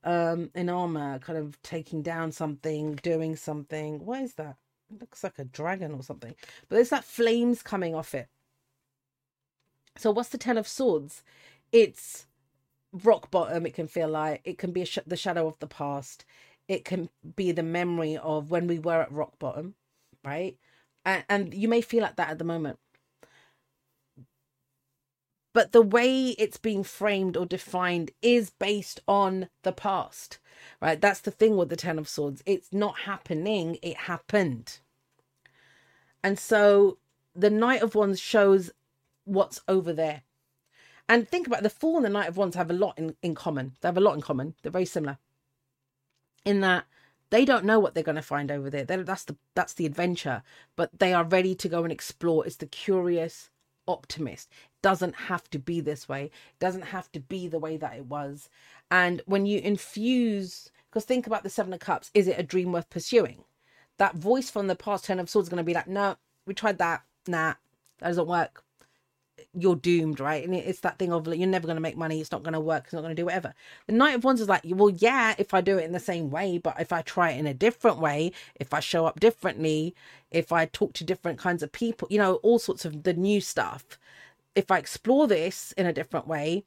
um in armor kind of taking down something doing something. What is that? It looks like a dragon or something. But there's that flames coming off it. So what's the ten of swords? It's rock bottom. It can feel like it can be sh- the shadow of the past. It can be the memory of when we were at rock bottom right? And, and you may feel like that at the moment but the way it's being framed or defined is based on the past right? That's the thing with the ten of swords. It's not happening. It happened. And so the knight of wands shows what's over there. And think about it, the fool and the knight of wands have a lot in, in common. They have a lot in common. They're very similar in that they don't know what they're going to find over there. They're, that's the that's the adventure. But they are ready to go and explore. It's the curious optimist. Doesn't have to be this way. Doesn't have to be the way that it was. And when you infuse because think about the seven of cups is it a dream worth pursuing? That voice from the past ten of swords is going to be like no we tried that. Nah that doesn't work you're doomed right and it's that thing of like, you're never going to make money it's not going to work it's not going to do whatever the knight of wands is like well yeah if i do it in the same way but if i try it in a different way if i show up differently if i talk to different kinds of people you know all sorts of the new stuff if I explore this in a different way,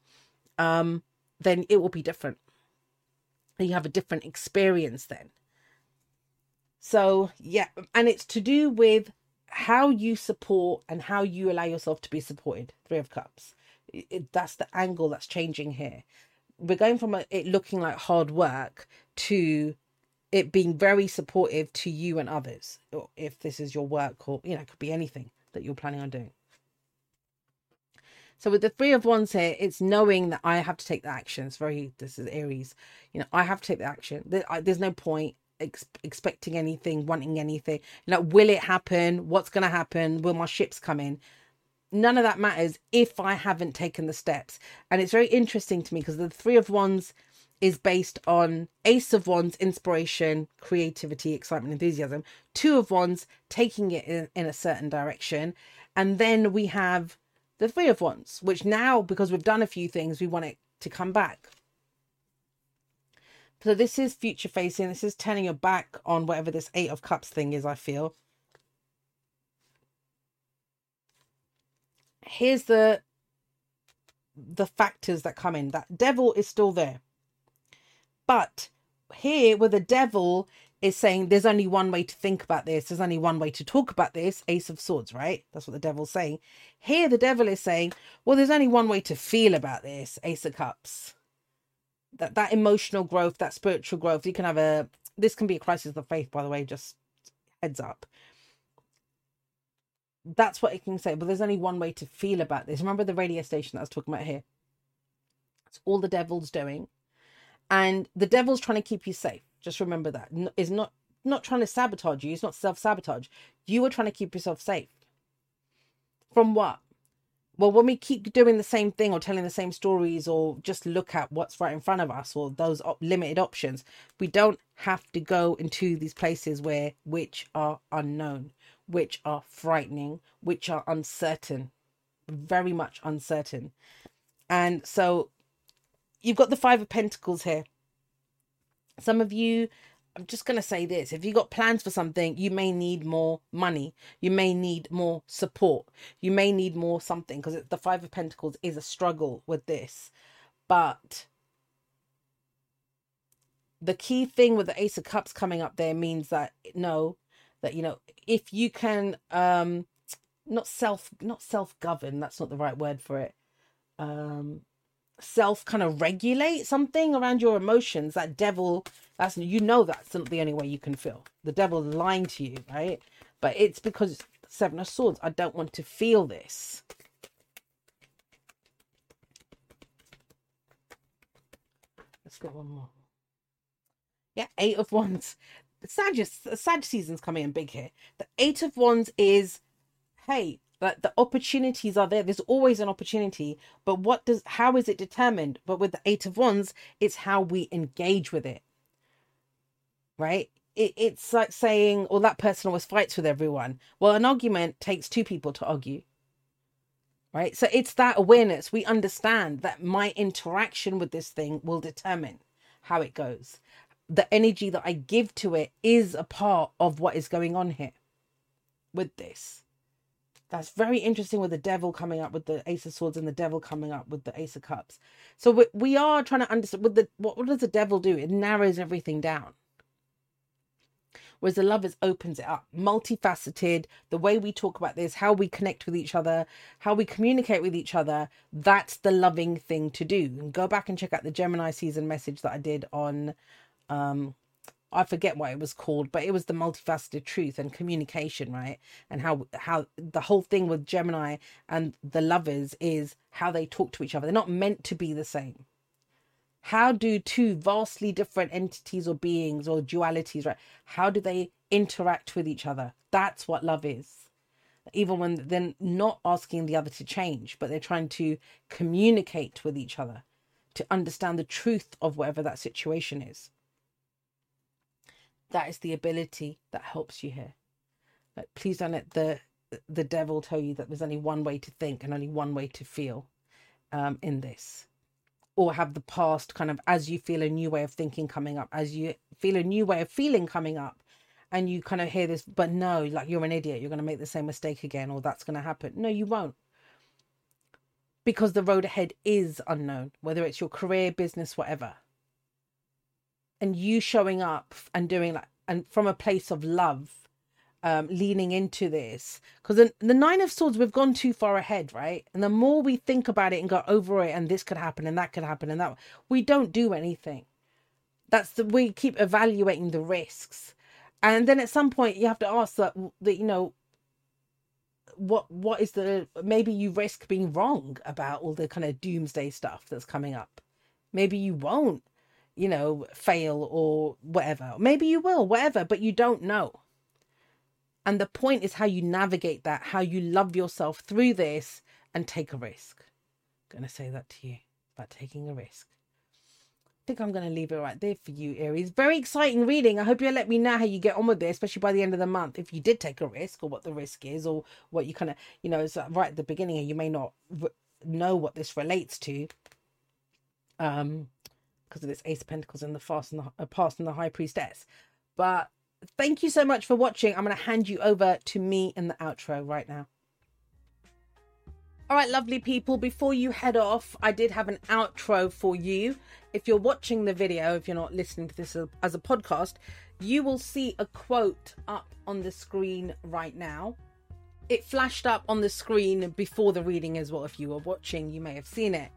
um, then it will be different. You have a different experience then. So, yeah, and it's to do with how you support and how you allow yourself to be supported. Three of Cups. It, that's the angle that's changing here. We're going from it looking like hard work to it being very supportive to you and others. If this is your work, or you know, it could be anything that you're planning on doing. So with the three of wands here, it's knowing that I have to take the action. It's very, this is Aries. You know, I have to take the action. there's no point ex- expecting anything, wanting anything. Know, will it happen? What's going to happen? Will my ships come in? None of that matters if I haven't taken the steps. And it's very interesting to me because the three of wands is based on ace of wands inspiration creativity excitement enthusiasm two of wands taking it in, in a certain direction and then we have the three of wands, which now, because we've done a few things, we want it to come back. So this is future facing. This is turning your back on whatever this eight of cups thing is, I feel. Here's the the factors that come in. That devil is still there. But here where the devil, is saying there's only one way to think about this, there's only one way to talk about this, Ace of Swords, right? That's what the devil's saying. Here, the devil is saying, well, there's only one way to feel about this, Ace of Cups. That that emotional growth, that spiritual growth, you can have a this can be a crisis of faith, by the way, just heads up. That's what it can say, but there's only one way to feel about this. Remember the radio station that I was talking about here? It's all the devil's doing. And the devil's trying to keep you safe just remember that is not not trying to sabotage you. It's not self sabotage. You are trying to keep yourself safe. From what? Well, when we keep doing the same thing or telling the same stories or just look at what's right in front of us or those op- limited options, we don't have to go into these places where which are unknown, which are frightening, which are uncertain, very much uncertain. And so you've got the 5 of pentacles here some of you, I'm just going to say this if you got plans for something, you may need more money. You may need more support. You may need more something because the Five of Pentacles is a struggle with this. But the key thing with the Ace of Cups coming up there means that no, that you know if you can um not self not self govern that's not the right word for it um self kind of regulate something around your emotions that devil that's you know that's not the only way you can feel. The devil lying to you right? But it's because seven of swords i don't want to feel this. Let's get one more. Yeah eight of wands. Sag, sad season's coming in big here. The Eight of Wands is, hey, like the opportunities are there. There's always an opportunity, but what does how is it determined? But with the Eight of Wands, it's how we engage with it. Right? It, it's like saying, "Well, that person always fights with everyone." Well, an argument takes two people to argue. Right? So it's that awareness. We understand that my interaction with this thing will determine how it goes the energy that I give to it is a part of what is going on here with this. That's very interesting with the devil coming up with the ace of swords and the devil coming up with the ace of cups. So we, we are trying to understand with the what, what does the devil do? It narrows everything down. Whereas the lovers opens it up, multifaceted. The way we talk about this, how we connect with each other, how we communicate with each other, that's the loving thing to do. And go back and check out the Gemini season message that I did on um I forget what it was called, but it was the multifaceted truth and communication, right? And how how the whole thing with Gemini and the lovers is how they talk to each other. They're not meant to be the same. How do two vastly different entities or beings or dualities, right? How do they interact with each other? That's what love is. Even when they're not asking the other to change, but they're trying to communicate with each other to understand the truth of whatever that situation is that is the ability that helps you here. Like, please don't let the the devil tell you that there's only one way to think and only one way to feel um, in this, or have the past kind of as you feel a new way of thinking coming up, as you feel a new way of feeling coming up, and you kind of hear this, but no, like you're an idiot, you're going to make the same mistake again, or that's going to happen. No, you won't. Because the road ahead is unknown, whether it's your career, business, whatever and you showing up and doing like and from a place of love um leaning into this. Because the, the nine of swords we've gone too far ahead right? And the more we think about it and go over it and this could happen and that could happen and that we don't do anything. That's the we keep evaluating the risks. And then at some point you have to ask that that you know what what is the maybe you risk being wrong about all the kind of doomsday stuff that's coming up. Maybe you won't you know, fail or whatever. Maybe you will, whatever, but you don't know. And the point is how you navigate that, how you love yourself through this and take a risk. I'm going to say that to you about taking a risk. I think I'm going to leave it right there for you, Aries. Very exciting reading. I hope you'll let me know how you get on with this, especially by the end of the month. If you did take a risk or what the risk is or what you kind of, you know, it's right at the beginning and you may not know what this relates to. Um, because of this Ace of Pentacles and the fast and the uh, past and the High Priestess. But thank you so much for watching. I'm going to hand you over to me in the outro right now. All right, lovely people, before you head off, I did have an outro for you. If you're watching the video, if you're not listening to this as a podcast, you will see a quote up on the screen right now. It flashed up on the screen before the reading as well. If you were watching, you may have seen it.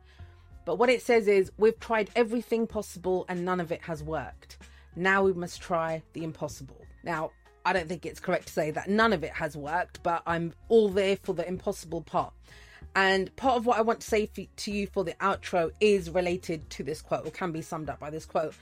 But what it says is, we've tried everything possible and none of it has worked. Now we must try the impossible. Now, I don't think it's correct to say that none of it has worked, but I'm all there for the impossible part. And part of what I want to say to you for the outro is related to this quote, or can be summed up by this quote.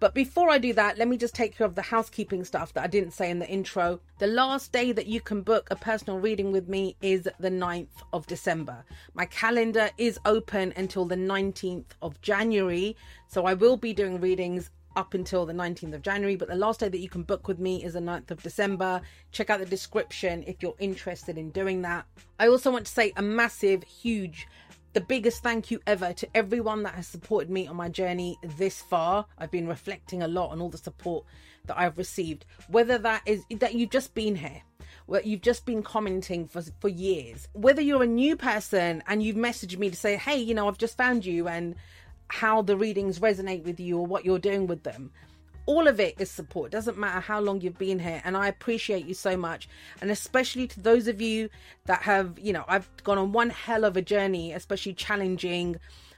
But before I do that, let me just take care of the housekeeping stuff that I didn't say in the intro. The last day that you can book a personal reading with me is the 9th of December. My calendar is open until the 19th of January. So I will be doing readings up until the 19th of January, but the last day that you can book with me is the 9th of December. Check out the description if you're interested in doing that. I also want to say a massive, huge the biggest thank you ever to everyone that has supported me on my journey this far. I've been reflecting a lot on all the support that I've received, whether that is that you've just been here, where you've just been commenting for for years, whether you're a new person and you've messaged me to say, "Hey, you know, I've just found you," and how the readings resonate with you or what you're doing with them. All of it is support. Doesn't matter how long you've been here. And I appreciate you so much. And especially to those of you that have, you know, I've gone on one hell of a journey, especially challenging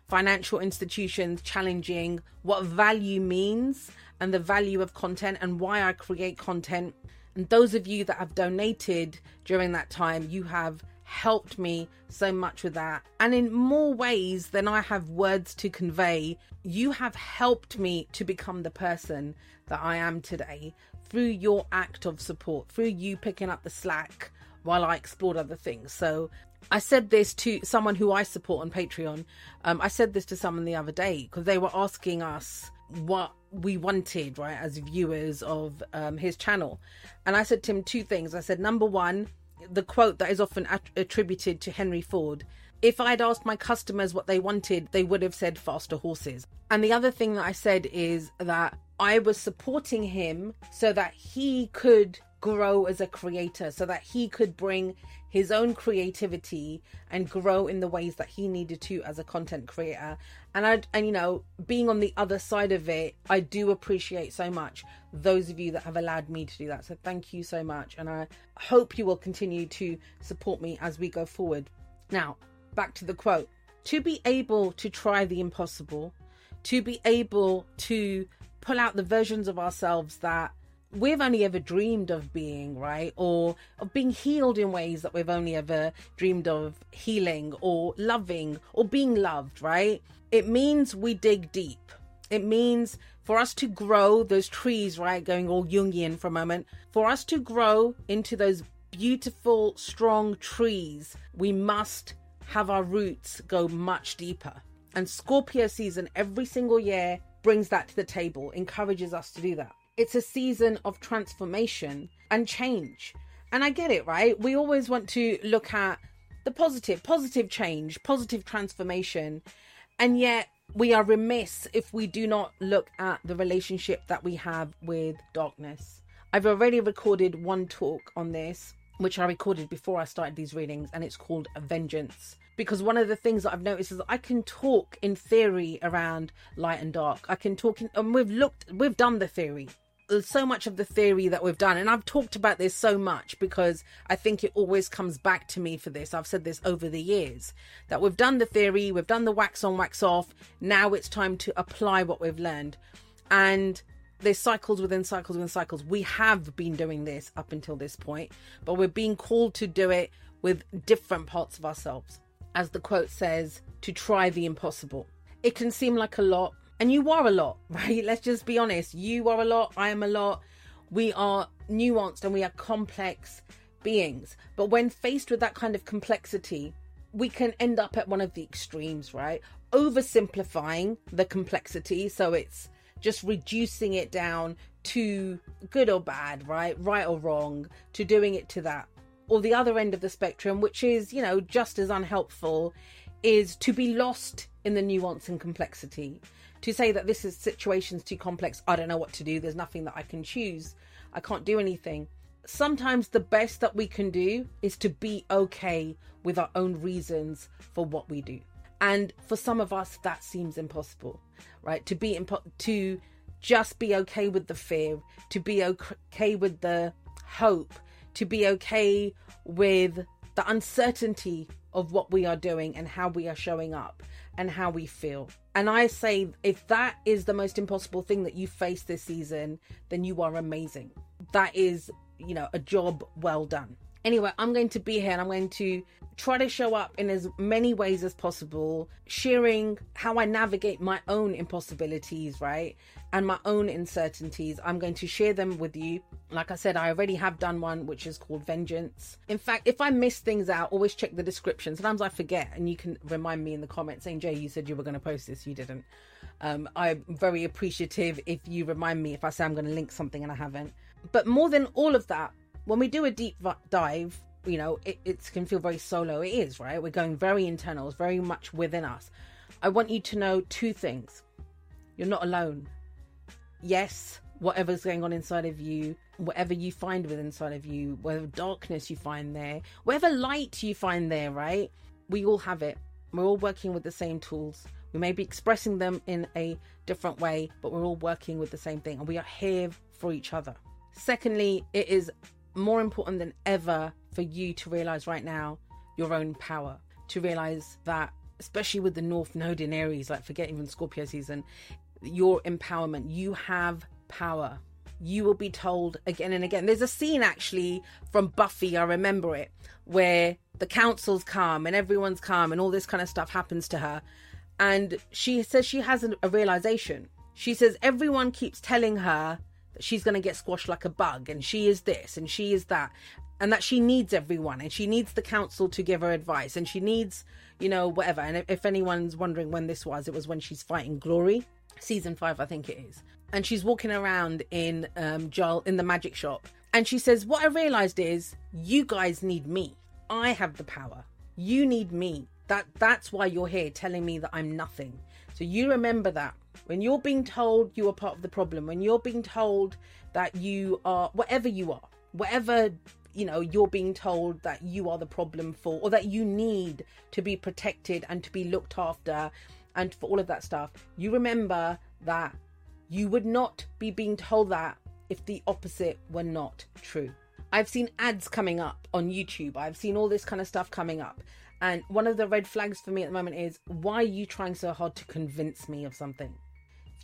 financial institutions, challenging what value means and the value of content and why I create content. And those of you that have donated during that time, you have helped me so much with that. And in more ways than I have words to convey, you have helped me to become the person that I am today through your act of support, through you picking up the slack while I explored other things. So I said this to someone who I support on Patreon. Um, I said this to someone the other day because they were asking us what we wanted, right, as viewers of um, his channel. And I said to him two things. I said, number one, the quote that is often at- attributed to Henry Ford if I'd asked my customers what they wanted, they would have said faster horses. And the other thing that I said is that I was supporting him so that he could grow as a creator, so that he could bring his own creativity and grow in the ways that he needed to as a content creator. And I and you know, being on the other side of it, I do appreciate so much those of you that have allowed me to do that. So thank you so much and I hope you will continue to support me as we go forward. Now, back to the quote. To be able to try the impossible, to be able to pull out the versions of ourselves that we've only ever dreamed of being, right? Or of being healed in ways that we've only ever dreamed of healing or loving or being loved, right? It means we dig deep. It means for us to grow those trees, right? Going all Jungian for a moment, for us to grow into those beautiful, strong trees, we must have our roots go much deeper. And Scorpio season every single year brings that to the table, encourages us to do that. It's a season of transformation and change. And I get it, right? We always want to look at the positive, positive change, positive transformation. And yet we are remiss if we do not look at the relationship that we have with darkness. I've already recorded one talk on this, which I recorded before I started these readings, and it's called Vengeance because one of the things that I've noticed is I can talk in theory around light and dark. I can talk, in, and we've looked, we've done the theory so much of the theory that we've done and i've talked about this so much because i think it always comes back to me for this. I've said this over the years that we've done the theory we've done the wax on wax off. Now it's time to apply what we've learned. And there's cycles within cycles within cycles. We have been doing this up until this point but we're being called to do it with different parts of ourselves. As the quote says to try the impossible. It can seem like a lot and you are a lot, <laughs> right? Let's just be honest. You are a lot. I am a lot. We are nuanced and we are complex beings. But when faced with that kind of complexity, we can end up at one of the extremes, right? Oversimplifying the complexity. So it's just reducing it down to good or bad, right? Right or wrong, to doing it to that. Or the other end of the spectrum, which is, you know, just as unhelpful, is to be lost in the nuance and complexity. To say that this is situation's too complex i don't know what to do. There's nothing that i can choose. I can't do anything. Sometimes the best that we can do is to be okay with our own reasons for what we do. And for some of us that seems impossible right? To be impo- to just be okay with the fear to be okay with the hope to be okay with the uncertainty of what we are doing and how we are showing up and how we feel. And I say, if that is the most impossible thing that you face this season, then you are amazing. That is, you know, a job well done. Anyway, I'm going to be here and I'm going to try to show up in as many ways as possible, sharing how I navigate my own impossibilities, right? And my own uncertainties. I'm going to share them with you. Like I said, I already have done one which is called Vengeance. In fact, if I miss things out, always check the description. Sometimes I forget, and you can remind me in the comments saying, Jay, you said you were going to post this, you didn't. Um, I'm very appreciative if you remind me if I say I'm going to link something and I haven't. But more than all of that, when we do a deep dive, you know, it, it can feel very solo. It is, right? We're going very internal, it's very much within us. I want you to know two things. You're not alone. Yes, whatever's going on inside of you, whatever you find within inside of you, whatever darkness you find there, whatever light you find there, right? We all have it. We're all working with the same tools. We may be expressing them in a different way, but we're all working with the same thing and we are here for each other. Secondly, it is more important than ever for you to realize right now your own power, to realize that, especially with the North Node in Aries, like forget even Scorpio season, your empowerment, you have power. You will be told again and again. There's a scene actually from Buffy, I remember it, where the councils come and everyone's calm and all this kind of stuff happens to her. And she says she has a realization. She says everyone keeps telling her she's going to get squashed like a bug and she is this and she is that and that she needs everyone and she needs the council to give her advice and she needs you know whatever. And if, anyone's wondering when this was it was when she's fighting glory. Season five i think it is. And she's walking around in um Joel in the magic shop. And she says what i realized is you guys need me. I have the power. You need me. That that's why you're here telling me that i'm nothing. So you remember that when you're being told you are part of the problem, when you're being told that you are whatever you are, whatever you know you're being told that you are the problem for or that you need to be protected and to be looked after and for all of that stuff you remember that you would not be being told that if the opposite were not true. I've seen ads coming up on youtube. I've seen all this kind of stuff coming up. And one of the red flags for me at the moment is why are you trying so hard to convince me of something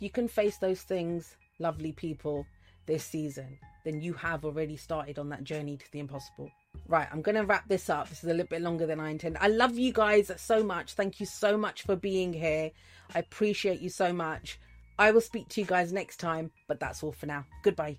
you can face those things, lovely people, this season, then you have already started on that journey to the impossible. Right, I'm going to wrap this up. This is a little bit longer than I intend. I love you guys so much. Thank you so much for being here. I appreciate you so much. I will speak to you guys next time, but that's all for now. Goodbye.